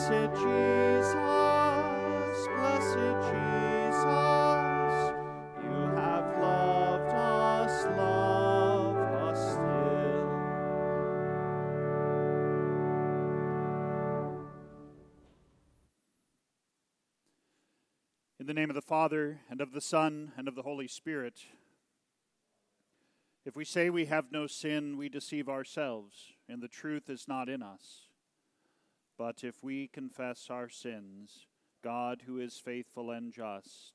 Blessed Jesus, blessed Jesus, you have loved us, love us still. In the name of the Father, and of the Son, and of the Holy Spirit. If we say we have no sin, we deceive ourselves, and the truth is not in us. But if we confess our sins, God, who is faithful and just,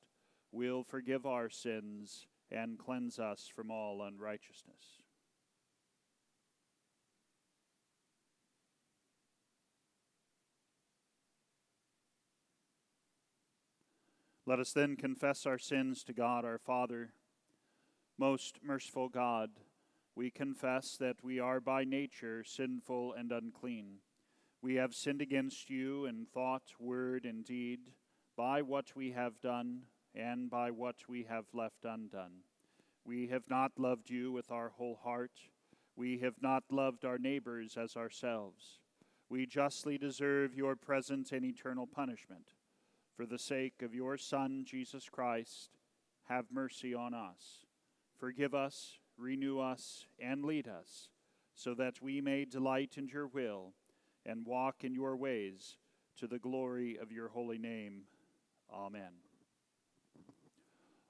will forgive our sins and cleanse us from all unrighteousness. Let us then confess our sins to God our Father. Most merciful God, we confess that we are by nature sinful and unclean. We have sinned against you in thought, word, and deed, by what we have done and by what we have left undone. We have not loved you with our whole heart. We have not loved our neighbors as ourselves. We justly deserve your present and eternal punishment. For the sake of your Son, Jesus Christ, have mercy on us. Forgive us, renew us, and lead us, so that we may delight in your will and walk in your ways to the glory of your holy name. Amen.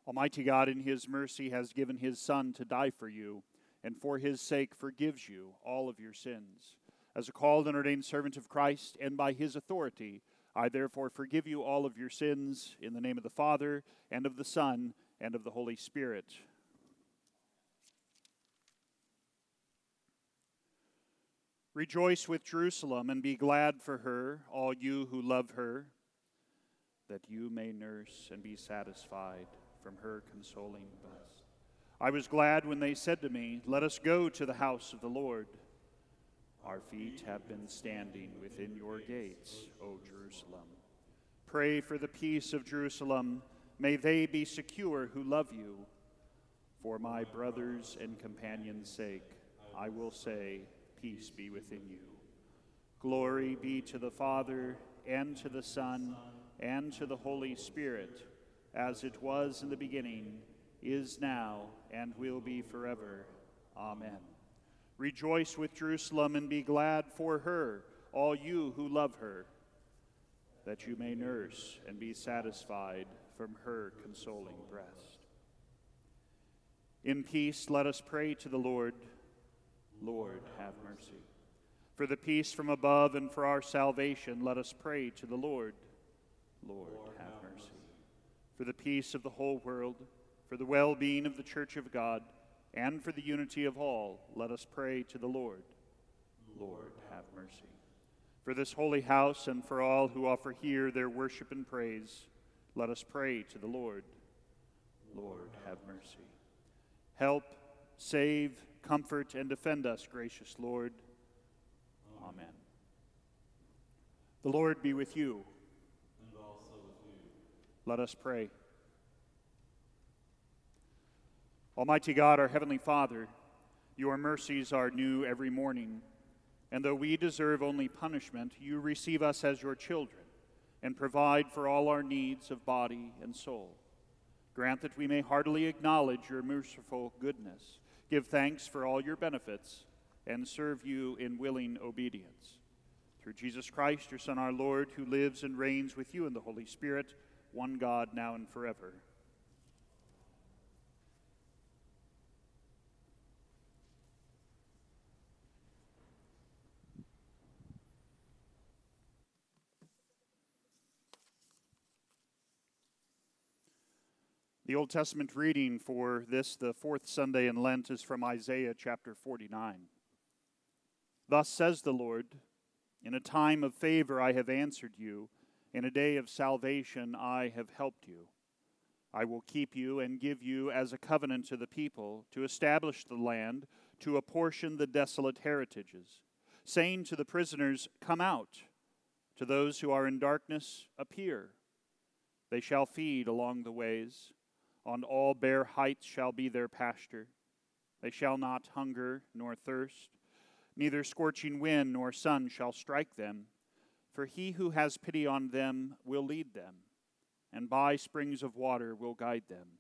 Almighty God, in his mercy, has given his Son to die for you, and for his sake forgives you all of your sins. As a called and ordained servant of Christ, and by his authority, I therefore forgive you all of your sins in the name of the Father, and of the Son, and of the Holy Spirit. Rejoice with Jerusalem and be glad for her, all you who love her, that you may nurse and be satisfied from her consoling breast. I was glad when they said to me, Let us go to the house of the Lord. Our feet have been standing within your gates, O Jerusalem. Pray for the peace of Jerusalem. May they be secure who love you. For my brothers and companions' sake, I will say, Peace be within you. Glory be to the Father, and to the Son, and to the Holy Spirit, as it was in the beginning, is now, and will be forever. Amen. Rejoice with Jerusalem and be glad for her, all you who love her, that you may nurse and be satisfied from her consoling breast. In peace, let us pray to the Lord. Lord, have mercy. For the peace from above and for our salvation, let us pray to the Lord. Lord, have mercy. For the peace of the whole world, for the well being of the church of God, and for the unity of all, let us pray to the Lord. Lord, have mercy. For this holy house and for all who offer here their worship and praise, let us pray to the Lord. Lord, have mercy. Help, save, comfort, and defend us, gracious Lord. Amen. The Lord be with you. and also with you. Let us pray. Almighty God, our Heavenly Father, your mercies are new every morning, and though we deserve only punishment, you receive us as your children and provide for all our needs of body and soul. Grant that we may heartily acknowledge your merciful goodness, give thanks for all your benefits, and serve you in willing obedience. Through Jesus Christ, your Son, our Lord, who lives and reigns with you in the Holy Spirit, one God, now and forever. The Old Testament reading for this, the fourth Sunday in Lent, is from Isaiah chapter 49. Thus says the Lord In a time of favor I have answered you, in a day of salvation I have helped you. I will keep you and give you as a covenant to the people, to establish the land, to apportion the desolate heritages, saying to the prisoners, Come out, to those who are in darkness, appear. They shall feed along the ways on all bare heights shall be their pasture. They shall not hunger nor thirst, neither scorching wind nor sun shall strike them. For he who has pity on them will lead them, and by springs of water will guide them.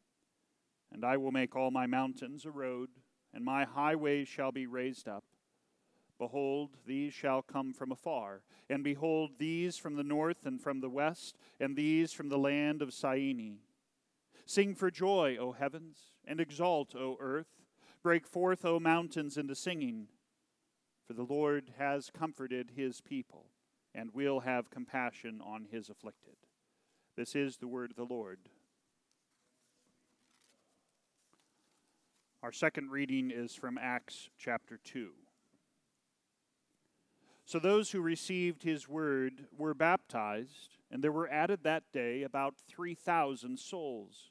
And I will make all my mountains a road, and my highways shall be raised up. Behold, these shall come from afar, and behold, these from the north and from the west, and these from the land of Syene. Sing for joy, O heavens, and exult, O earth. Break forth, O mountains, into singing. For the Lord has comforted his people, and will have compassion on his afflicted. This is the word of the Lord. Our second reading is from Acts chapter 2. So those who received his word were baptized, and there were added that day about 3,000 souls.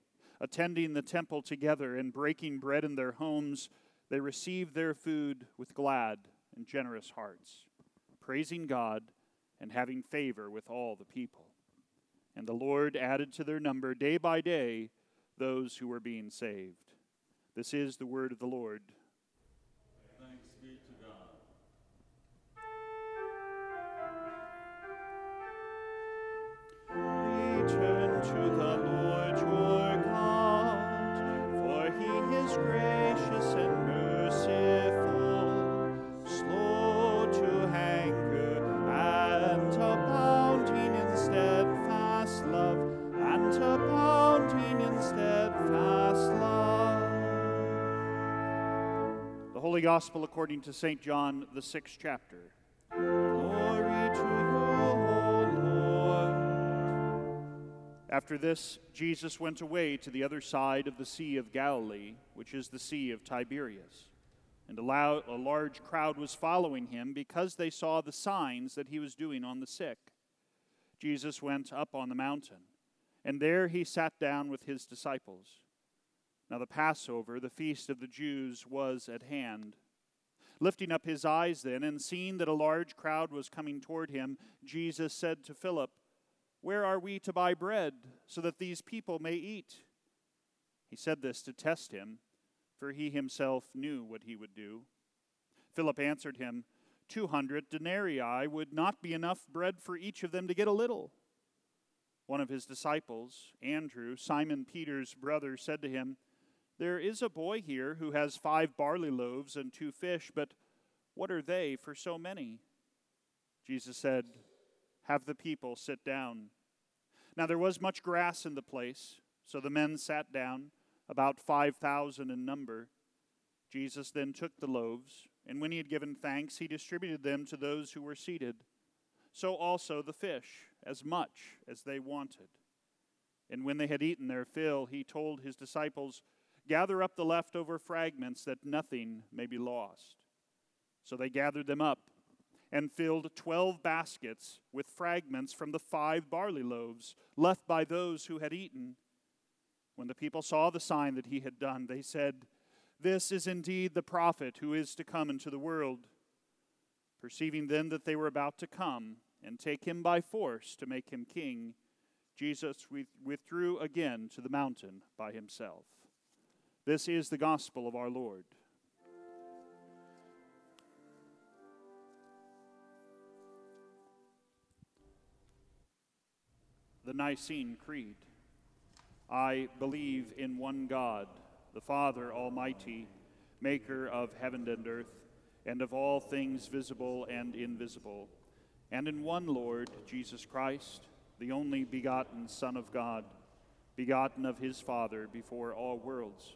attending the temple together and breaking bread in their homes, they received their food with glad and generous hearts, praising God and having favor with all the people. And the Lord added to their number day by day those who were being saved. This is the word of the Lord. Holy Gospel according to St. John, the sixth chapter. Glory to you, O Lord. After this, Jesus went away to the other side of the Sea of Galilee, which is the Sea of Tiberias. And a, lou- a large crowd was following him because they saw the signs that he was doing on the sick. Jesus went up on the mountain, and there he sat down with his disciples. Now the Passover, the feast of the Jews, was at hand. Lifting up his eyes then, and seeing that a large crowd was coming toward him, Jesus said to Philip, Where are we to buy bread so that these people may eat? He said this to test him, for he himself knew what he would do. Philip answered him, Two hundred denarii would not be enough bread for each of them to get a little. One of his disciples, Andrew, Simon Peter's brother, said to him, There is a boy here who has five barley loaves and two fish, but what are they for so many? Jesus said, Have the people sit down. Now there was much grass in the place, so the men sat down, about five thousand in number. Jesus then took the loaves, and when he had given thanks, he distributed them to those who were seated. So also the fish, as much as they wanted. And when they had eaten their fill, he told his disciples, Gather up the leftover fragments, that nothing may be lost. So they gathered them up and filled twelve baskets with fragments from the five barley loaves left by those who had eaten. When the people saw the sign that he had done, they said, This is indeed the prophet who is to come into the world. Perceiving then that they were about to come and take him by force to make him king, Jesus withdrew again to the mountain by himself. This is the gospel of our Lord. The Nicene Creed. I believe in one God, the Father Almighty, maker of heaven and earth, and of all things visible and invisible, and in one Lord, Jesus Christ, the only begotten Son of God, begotten of his Father before all worlds,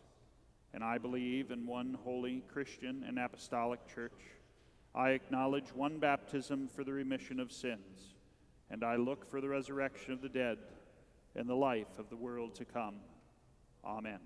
And I believe in one holy Christian and apostolic church. I acknowledge one baptism for the remission of sins, and I look for the resurrection of the dead and the life of the world to come. Amen.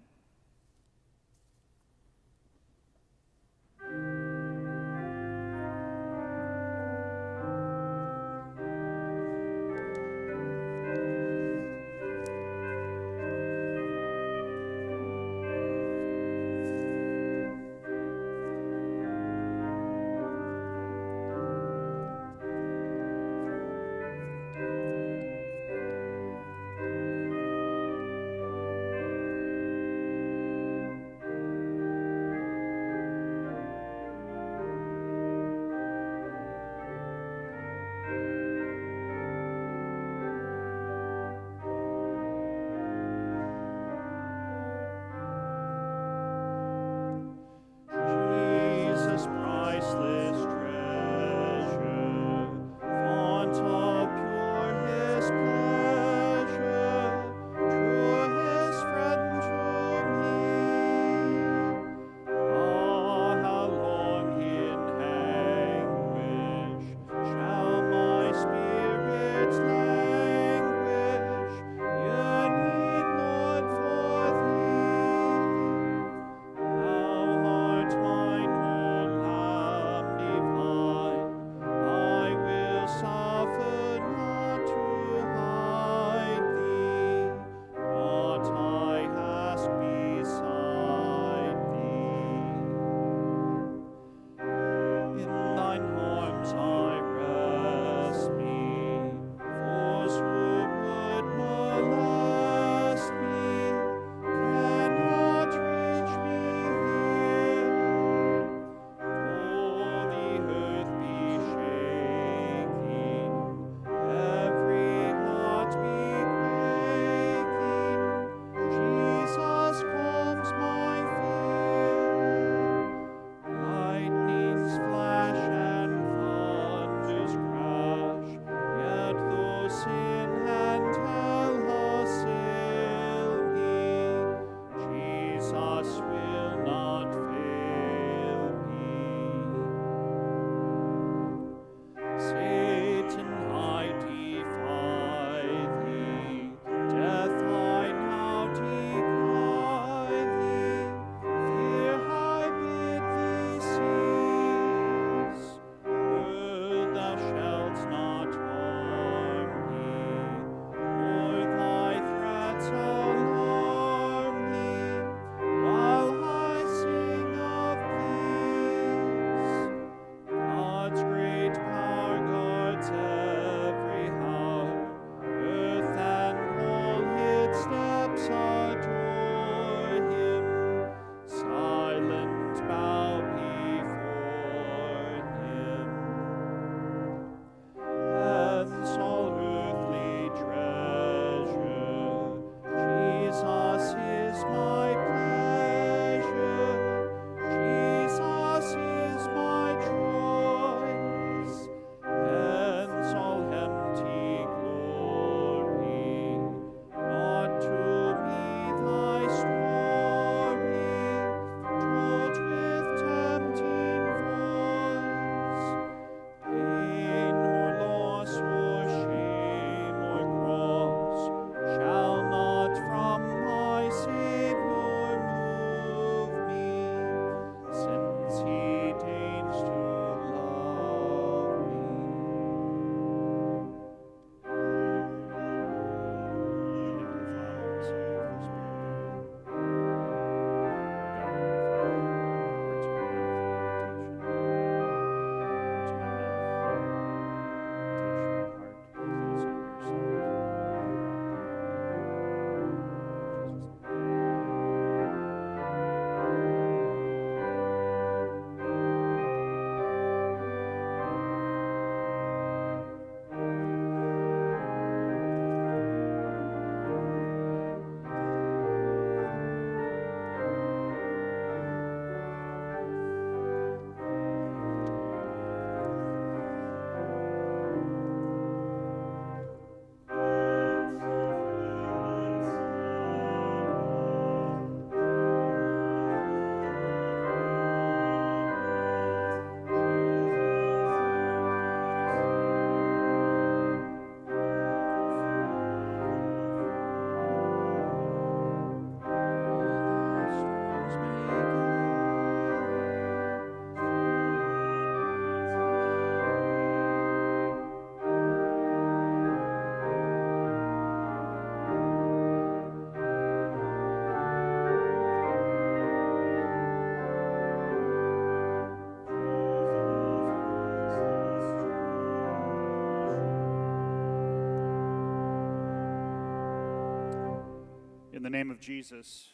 Name of Jesus,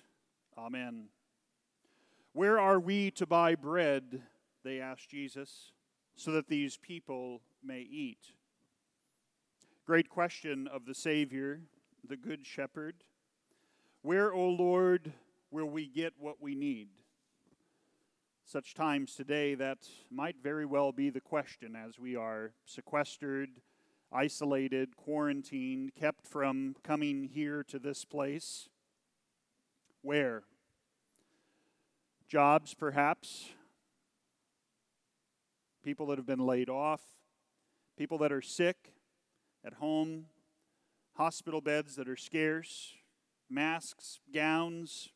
Amen. Where are we to buy bread? They asked Jesus, so that these people may eat. Great question of the Savior, the Good Shepherd. Where, O Lord, will we get what we need? Such times today, that might very well be the question as we are sequestered, isolated, quarantined, kept from coming here to this place. Where? Jobs, perhaps. People that have been laid off. People that are sick at home. Hospital beds that are scarce. Masks, gowns.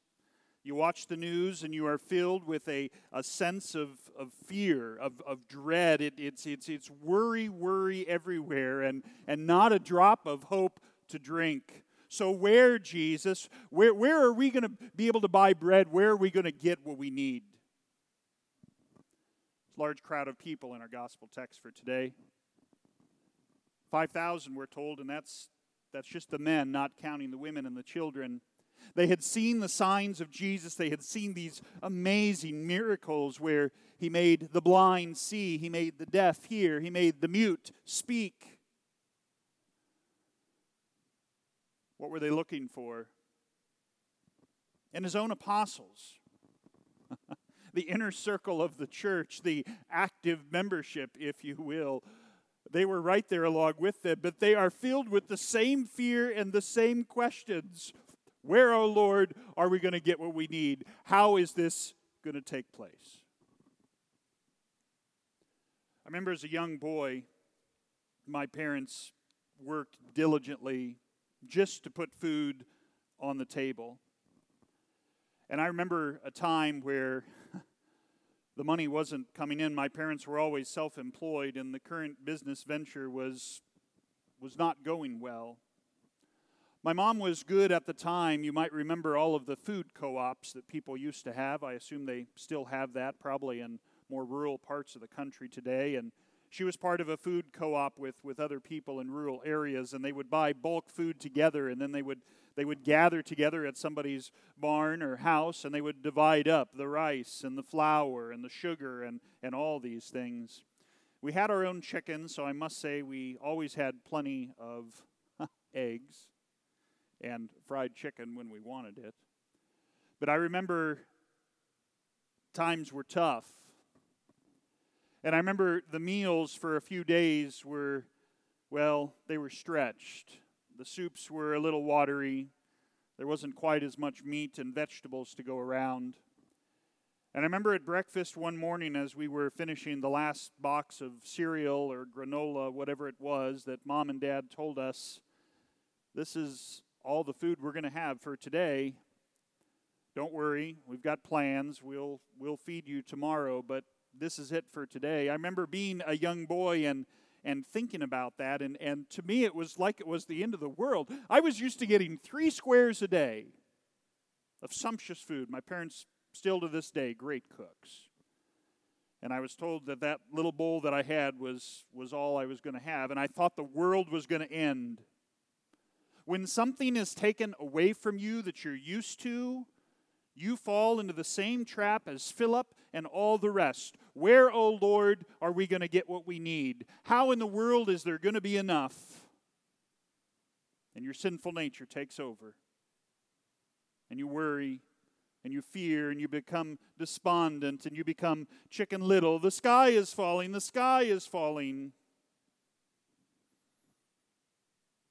You watch the news and you are filled with a, a sense of, of fear, of, of dread. It, it's, it's, it's worry, worry everywhere, and, and not a drop of hope to drink. So, where, Jesus, where, where are we going to be able to buy bread? Where are we going to get what we need? It's a Large crowd of people in our gospel text for today. 5,000, we're told, and that's, that's just the men, not counting the women and the children. They had seen the signs of Jesus. They had seen these amazing miracles where he made the blind see, he made the deaf hear, he made the mute speak. What were they looking for? In his own apostles, the inner circle of the church, the active membership, if you will. They were right there along with them, but they are filled with the same fear and the same questions. Where, O oh Lord, are we going to get what we need? How is this going to take place? I remember as a young boy, my parents worked diligently just to put food on the table. And I remember a time where the money wasn't coming in. My parents were always self employed, and the current business venture was, was not going well. My mom was good at the time. You might remember all of the food co ops that people used to have. I assume they still have that, probably in more rural parts of the country today. And she was part of a food co-op with, with other people in rural areas and they would buy bulk food together and then they would they would gather together at somebody's barn or house and they would divide up the rice and the flour and the sugar and, and all these things. We had our own chickens so i must say we always had plenty of eggs and fried chicken when we wanted it. But i remember times were tough and I remember the meals for a few days were, well, they were stretched. The soups were a little watery. There wasn't quite as much meat and vegetables to go around. And I remember at breakfast one morning as we were finishing the last box of cereal or granola, whatever it was, that mom and dad told us this is all the food we're going to have for today. Don't worry, we've got plans. We'll, we'll feed you tomorrow, but this is it for today. I remember being a young boy and and thinking about that and, and to me it was like it was the end of the world. I was used to getting three squares a day of sumptuous food. My parents still to this day great cooks. And I was told that that little bowl that I had was was all I was going to have and I thought the world was going to end. When something is taken away from you that you're used to, you fall into the same trap as Philip and all the rest. Where, O oh Lord, are we going to get what we need? How in the world is there going to be enough? And your sinful nature takes over. And you worry and you fear and you become despondent and you become chicken little. The sky is falling, the sky is falling.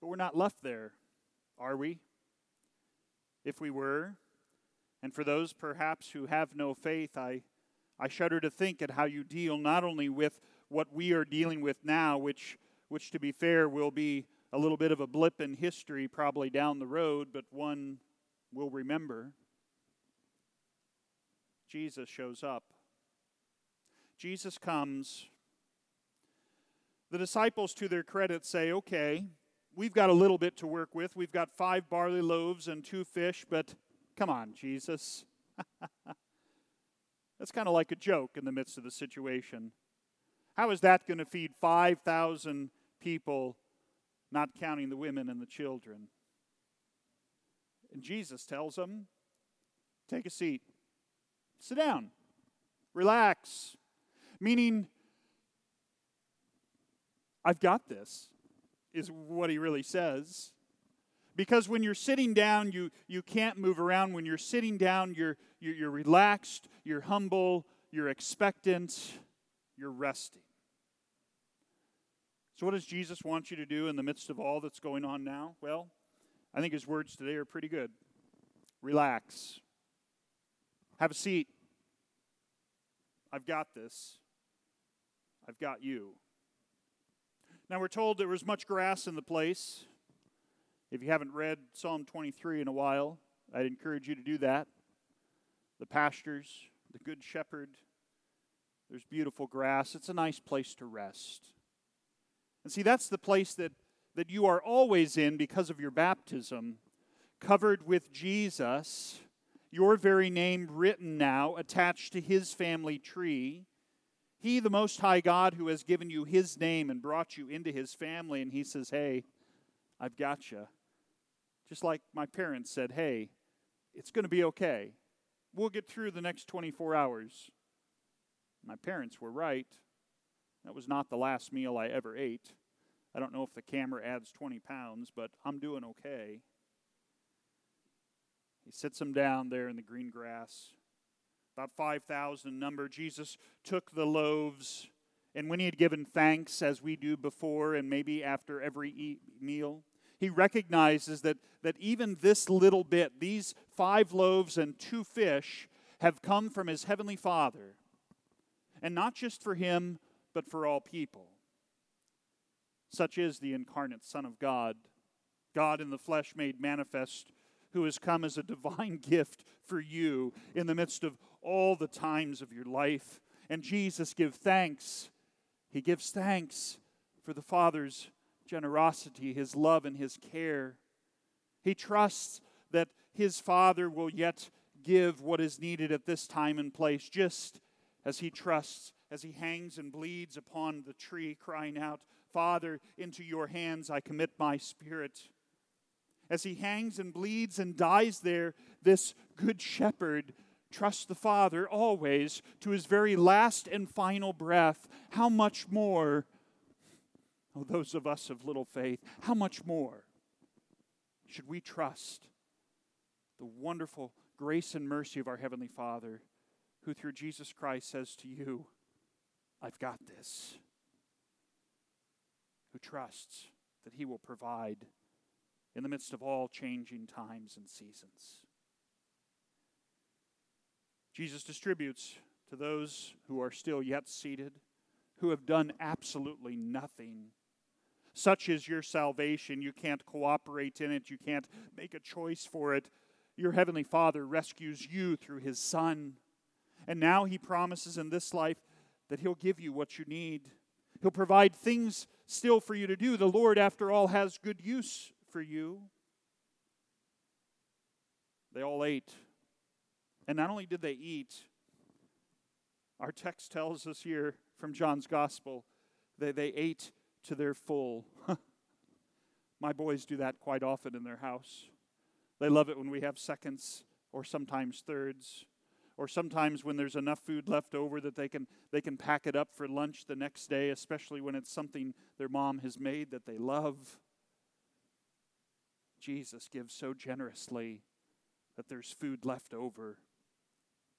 But we're not left there, are we? If we were, and for those perhaps who have no faith, I, I shudder to think at how you deal not only with what we are dealing with now, which, which to be fair will be a little bit of a blip in history probably down the road, but one we'll remember. Jesus shows up. Jesus comes. The disciples, to their credit, say, okay, we've got a little bit to work with. We've got five barley loaves and two fish, but Come on, Jesus. That's kind of like a joke in the midst of the situation. How is that going to feed 5,000 people, not counting the women and the children? And Jesus tells them, Take a seat, sit down, relax. Meaning, I've got this, is what he really says. Because when you're sitting down, you, you can't move around. When you're sitting down, you're, you're, you're relaxed, you're humble, you're expectant, you're resting. So, what does Jesus want you to do in the midst of all that's going on now? Well, I think his words today are pretty good. Relax, have a seat. I've got this. I've got you. Now, we're told there was much grass in the place. If you haven't read Psalm 23 in a while, I'd encourage you to do that. The pastures, the good shepherd, there's beautiful grass. It's a nice place to rest. And see, that's the place that, that you are always in because of your baptism, covered with Jesus, your very name written now, attached to his family tree. He, the Most High God, who has given you his name and brought you into his family, and he says, Hey, I've got you. Just like my parents said, Hey, it's going to be okay. We'll get through the next 24 hours. My parents were right. That was not the last meal I ever ate. I don't know if the camera adds 20 pounds, but I'm doing okay. He sits them down there in the green grass about 5,000 number, Jesus took the loaves, and when he had given thanks, as we do before and maybe after every meal, he recognizes that, that even this little bit, these five loaves and two fish, have come from his heavenly Father. And not just for him, but for all people. Such is the incarnate Son of God, God in the flesh made manifest, who has come as a divine gift for you in the midst of all the times of your life. And Jesus give thanks. He gives thanks for the Father's generosity, his love, and his care. He trusts that his Father will yet give what is needed at this time and place, just as he trusts as he hangs and bleeds upon the tree, crying out, Father, into your hands I commit my spirit. As he hangs and bleeds and dies there, this good shepherd trust the Father always to his very last and final breath, how much more, oh, those of us of little faith, how much more should we trust the wonderful grace and mercy of our Heavenly Father, who through Jesus Christ says to you, I've got this, who trusts that He will provide in the midst of all changing times and seasons. Jesus distributes to those who are still yet seated, who have done absolutely nothing. Such is your salvation. You can't cooperate in it, you can't make a choice for it. Your Heavenly Father rescues you through His Son. And now He promises in this life that He'll give you what you need. He'll provide things still for you to do. The Lord, after all, has good use for you. They all ate and not only did they eat, our text tells us here from John's gospel that they ate to their full. My boys do that quite often in their house. They love it when we have seconds or sometimes thirds or sometimes when there's enough food left over that they can they can pack it up for lunch the next day especially when it's something their mom has made that they love Jesus gives so generously that there's food left over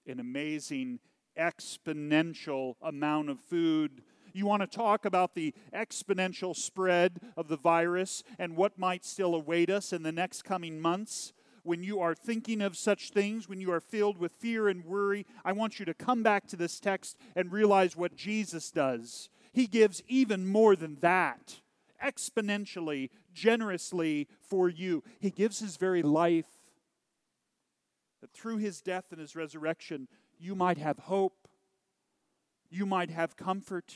an amazing exponential amount of food. You want to talk about the exponential spread of the virus and what might still await us in the next coming months? When you are thinking of such things, when you are filled with fear and worry, I want you to come back to this text and realize what Jesus does. He gives even more than that, exponentially, generously for you. He gives His very life that through his death and his resurrection, you might have hope, you might have comfort,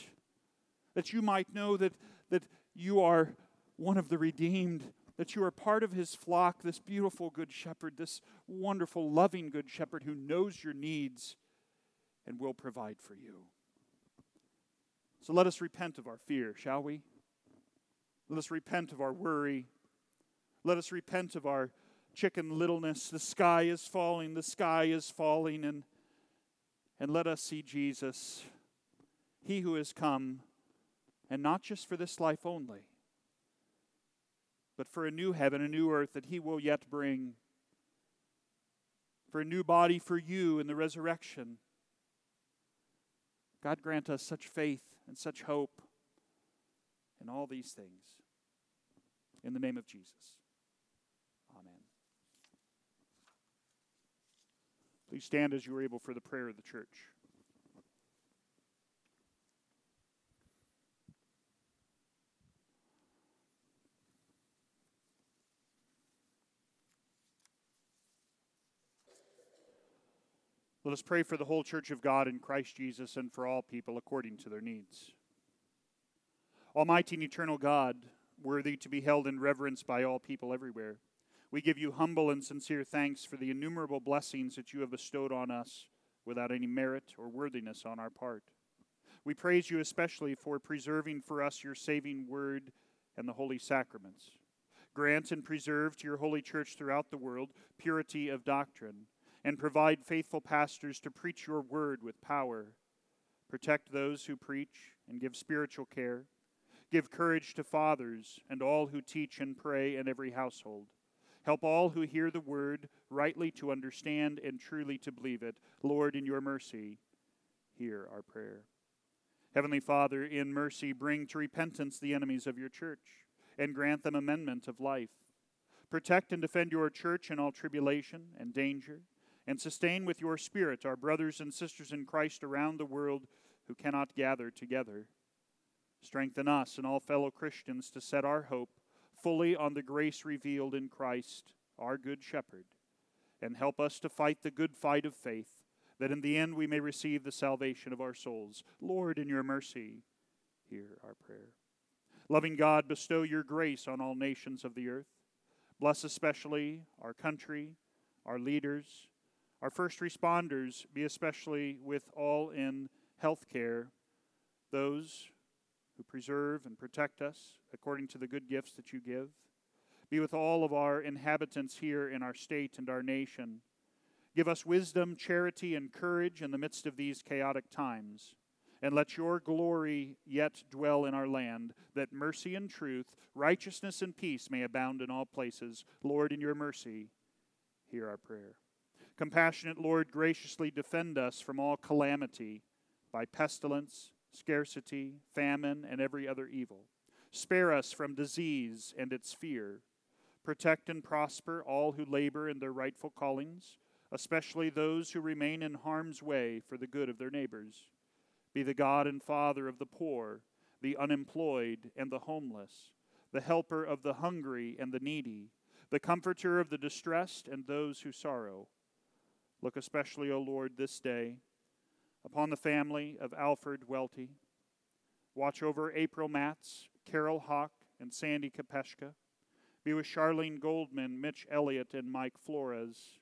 that you might know that, that you are one of the redeemed, that you are part of his flock, this beautiful good shepherd, this wonderful, loving good shepherd who knows your needs and will provide for you. So let us repent of our fear, shall we? Let us repent of our worry. Let us repent of our chicken littleness. The sky is falling, the sky is falling, and, and let us see Jesus, He who has come, and not just for this life only, but for a new heaven, a new earth that He will yet bring, for a new body for you in the resurrection. God grant us such faith and such hope in all these things. In the name of Jesus. Amen. Please stand as you are able for the prayer of the church. Let us pray for the whole church of God in Christ Jesus and for all people according to their needs. Almighty and eternal God, worthy to be held in reverence by all people everywhere, we give you humble and sincere thanks for the innumerable blessings that you have bestowed on us without any merit or worthiness on our part. We praise you especially for preserving for us your saving word and the holy sacraments. Grant and preserve to your holy church throughout the world purity of doctrine, and provide faithful pastors to preach your word with power. Protect those who preach and give spiritual care Give courage to fathers and all who teach and pray in every household. Help all who hear the word rightly to understand and truly to believe it. Lord, in your mercy, hear our prayer. Heavenly Father, in mercy, bring to repentance the enemies of your church and grant them amendment of life. Protect and defend your church in all tribulation and danger, and sustain with your Spirit our brothers and sisters in Christ around the world who cannot gather together. Strengthen us and all fellow Christians to set our hope fully on the grace revealed in Christ, our Good Shepherd, and help us to fight the good fight of faith, that in the end we may receive the salvation of our souls. Lord, in your mercy, hear our prayer. Loving God, bestow your grace on all nations of the earth. Bless especially our country, our leaders, our first responders, be especially with all in health care, those who preserve and protect us according to the good gifts that you give. Be with all of our inhabitants here in our state and our nation. Give us wisdom, charity, and courage in the midst of these chaotic times. And let your glory yet dwell in our land, that mercy and truth, righteousness and peace may abound in all places. Lord, in your mercy, hear our prayer. Compassionate Lord, graciously defend us from all calamity by pestilence scarcity, famine, and every other evil. Spare us from disease and its fear. Protect and prosper all who labor in their rightful callings, especially those who remain in harm's way for the good of their neighbors. Be the God and Father of the poor, the unemployed, and the homeless, the helper of the hungry and the needy, the comforter of the distressed and those who sorrow. Look especially, O Lord, this day upon the family of Alfred Welty. Watch over April Matz, Carol Hawk, and Sandy Kapeshka. Be with Charlene Goldman, Mitch Elliott, and Mike Flores.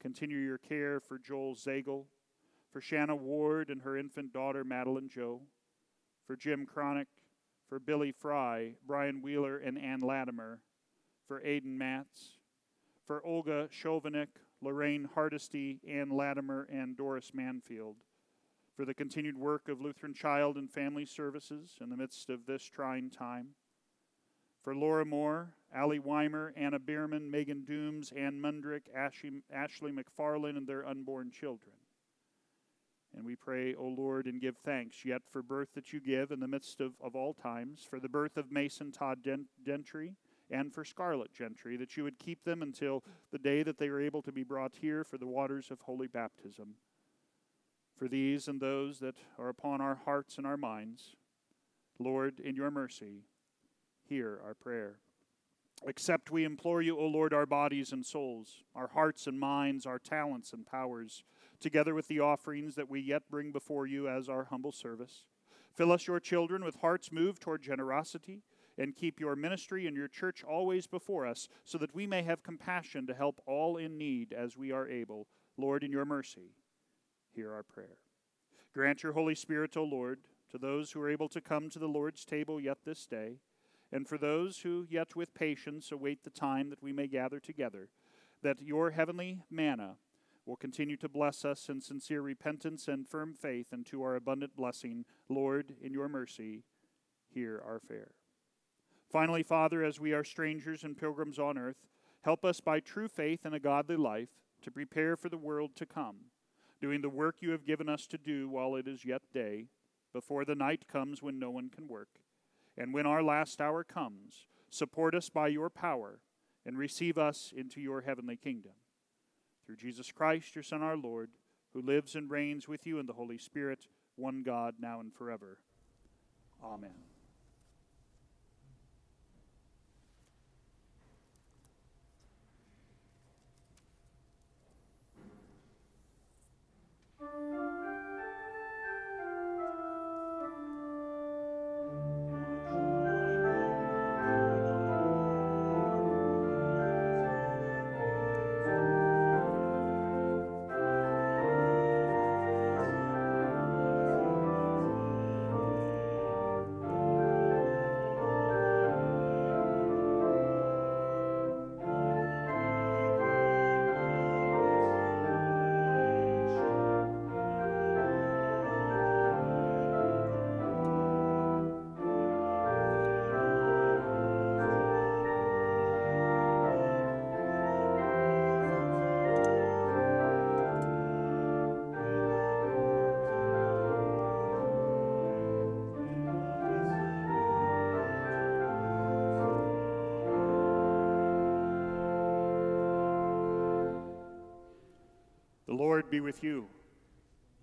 Continue your care for Joel Zagel, for Shanna Ward and her infant daughter Madeline Joe, for Jim Cronick, for Billy Fry, Brian Wheeler, and Ann Latimer, for Aidan Matz, for Olga Chauvinik, Lorraine Hardesty, Ann Latimer, and Doris Manfield for the continued work of Lutheran Child and Family Services in the midst of this trying time. For Laura Moore, Allie Weimer, Anna Bierman, Megan Dooms, Ann Mundrick, Ashley, Ashley McFarlane, and their unborn children. And we pray, O Lord, and give thanks yet for birth that you give in the midst of, of all times, for the birth of Mason Todd Gentry and for scarlet Gentry, that you would keep them until the day that they are able to be brought here for the waters of holy baptism for these and those that are upon our hearts and our minds. Lord, in your mercy, hear our prayer. Accept, we implore you, O Lord, our bodies and souls, our hearts and minds, our talents and powers, together with the offerings that we yet bring before you as our humble service. Fill us, your children, with hearts moved toward generosity, and keep your ministry and your church always before us, so that we may have compassion to help all in need as we are able. Lord, in your mercy, hear our prayer. Grant your Holy Spirit, O Lord, to those who are able to come to the Lord's table yet this day, and for those who yet with patience await the time that we may gather together, that your heavenly manna will continue to bless us in sincere repentance and firm faith and to our abundant blessing. Lord, in your mercy, hear our prayer. Finally, Father, as we are strangers and pilgrims on earth, help us by true faith and a godly life to prepare for the world to come, doing the work you have given us to do while it is yet day, before the night comes when no one can work. And when our last hour comes, support us by your power and receive us into your heavenly kingdom. Through Jesus Christ, your Son, our Lord, who lives and reigns with you in the Holy Spirit, one God, now and forever. Amen. The Lord be with you.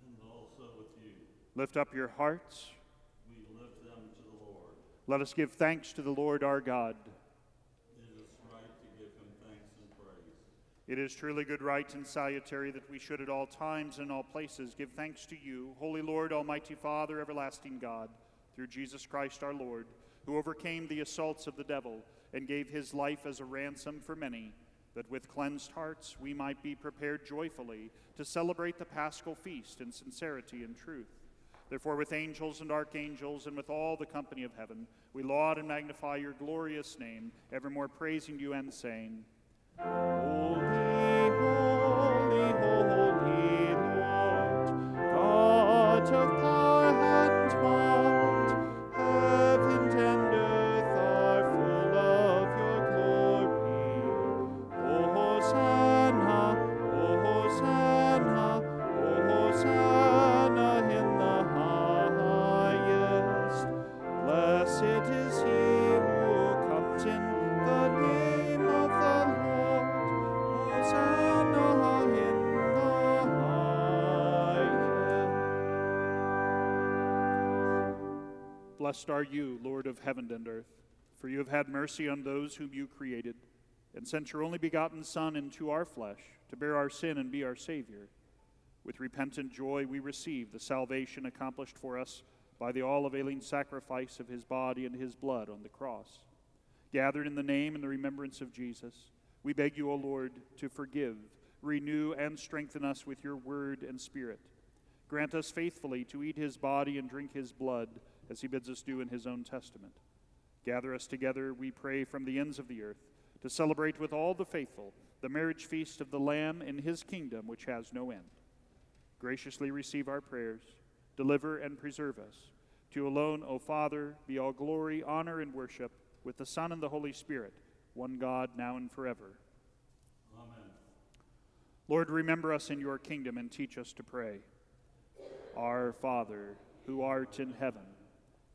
and also with you. Lift up your hearts. We lift them to the Lord. Let us give thanks to the Lord our God. It is right to give him thanks and praise. It is truly good right and salutary that we should at all times and all places give thanks to you, Holy Lord, Almighty Father, everlasting God, through Jesus Christ our Lord, who overcame the assaults of the devil and gave his life as a ransom for many, that with cleansed hearts we might be prepared joyfully to celebrate the paschal feast in sincerity and truth. Therefore, with angels and archangels and with all the company of heaven, we laud and magnify your glorious name, evermore praising you and saying, Holy, Blessed are you, Lord of heaven and earth, for you have had mercy on those whom you created, and sent your only begotten Son into our flesh to bear our sin and be our Savior. With repentant joy, we receive the salvation accomplished for us by the all availing sacrifice of his body and his blood on the cross. Gathered in the name and the remembrance of Jesus, we beg you, O Lord, to forgive, renew, and strengthen us with your word and spirit. Grant us faithfully to eat his body and drink his blood, as he bids us do in his own testament. Gather us together, we pray, from the ends of the earth, to celebrate with all the faithful the marriage feast of the Lamb in his kingdom, which has no end. Graciously receive our prayers, deliver and preserve us. To you alone, O Father, be all glory, honor, and worship, with the Son and the Holy Spirit, one God, now and forever. Amen. Lord, remember us in your kingdom and teach us to pray. Our Father, who art in heaven,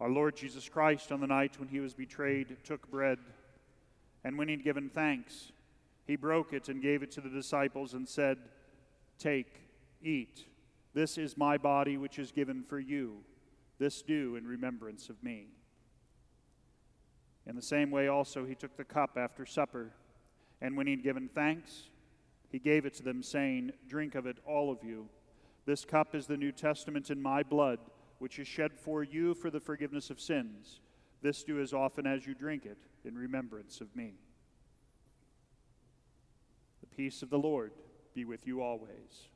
Our Lord Jesus Christ, on the night when he was betrayed, took bread, and when he had given thanks, he broke it and gave it to the disciples and said, Take, eat. This is my body, which is given for you. This do in remembrance of me. In the same way, also, he took the cup after supper, and when he had given thanks, he gave it to them, saying, Drink of it, all of you. This cup is the New Testament in my blood, which is shed for you for the forgiveness of sins. This do as often as you drink it in remembrance of me. The peace of the Lord be with you always.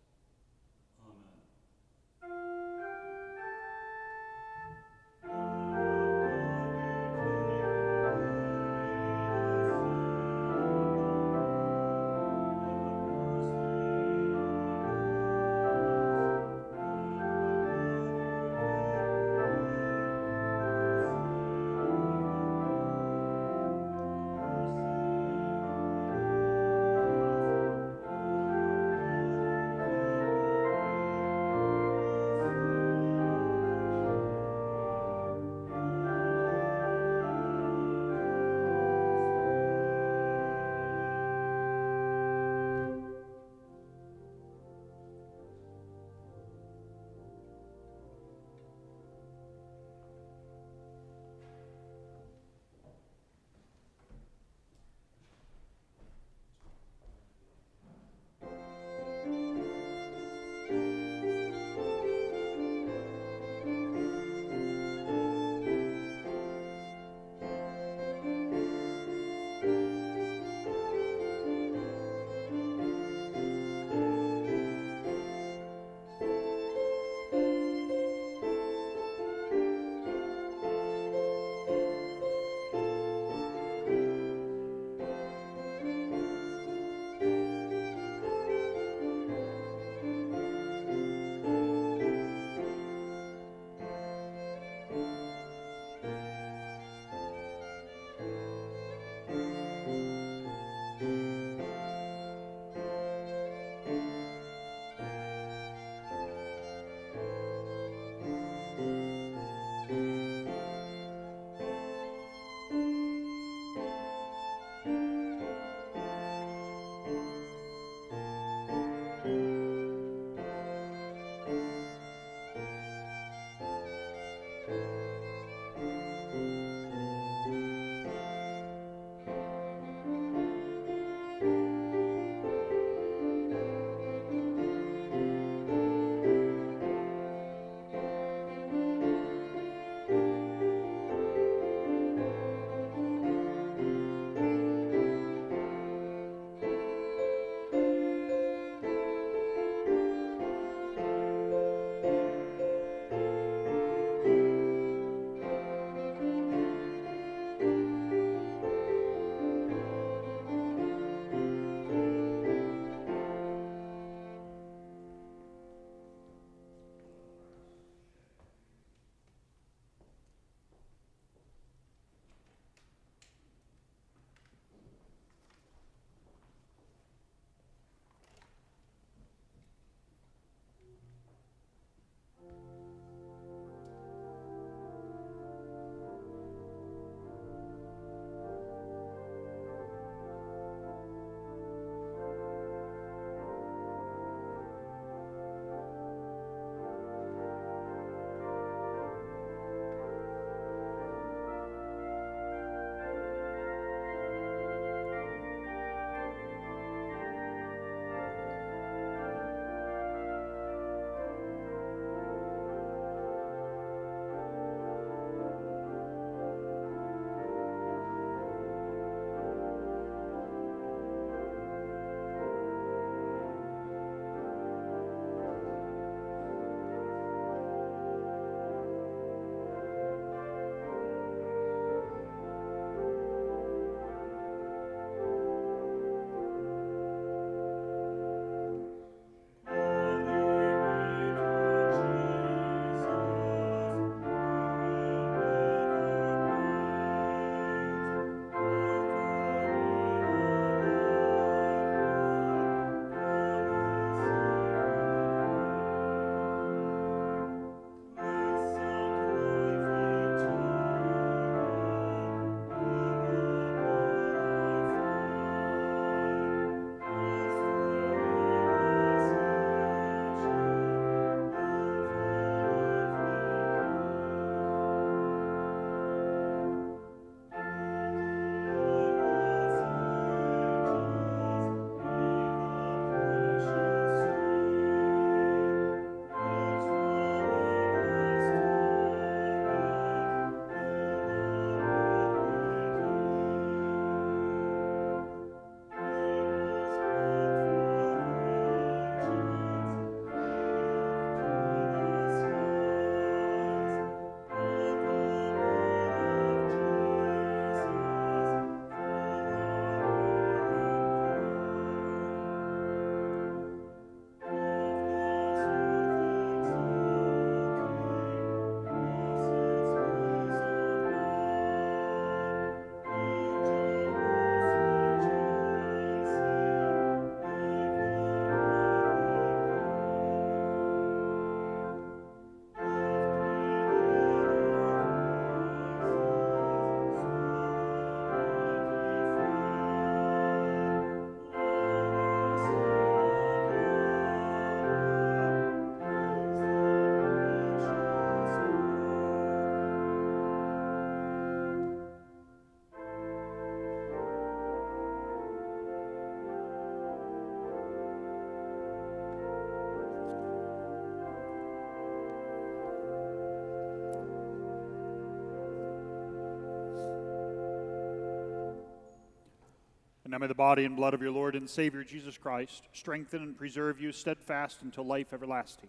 And now may the body and blood of your Lord and Savior Jesus Christ strengthen and preserve you steadfast until life everlasting.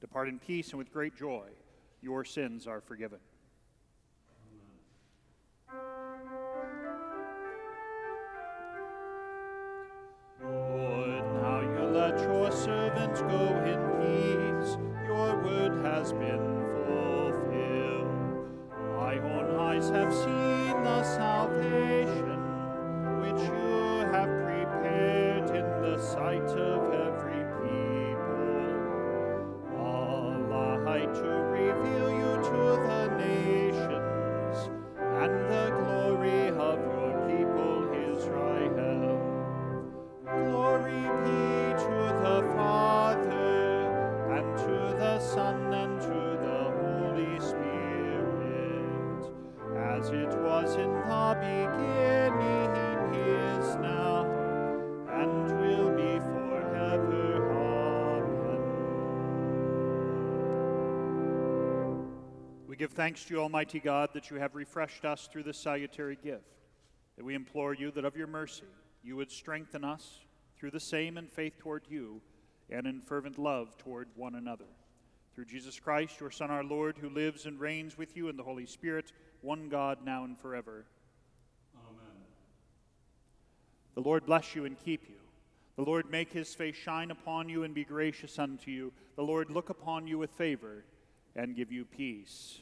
Depart in peace and with great joy. Your sins are forgiven. Thanks to you, Almighty God, that you have refreshed us through this salutary gift. That we implore you that of your mercy you would strengthen us through the same in faith toward you and in fervent love toward one another. Through Jesus Christ, your Son, our Lord, who lives and reigns with you in the Holy Spirit, one God, now and forever. Amen. The Lord bless you and keep you. The Lord make his face shine upon you and be gracious unto you. The Lord look upon you with favor and give you peace.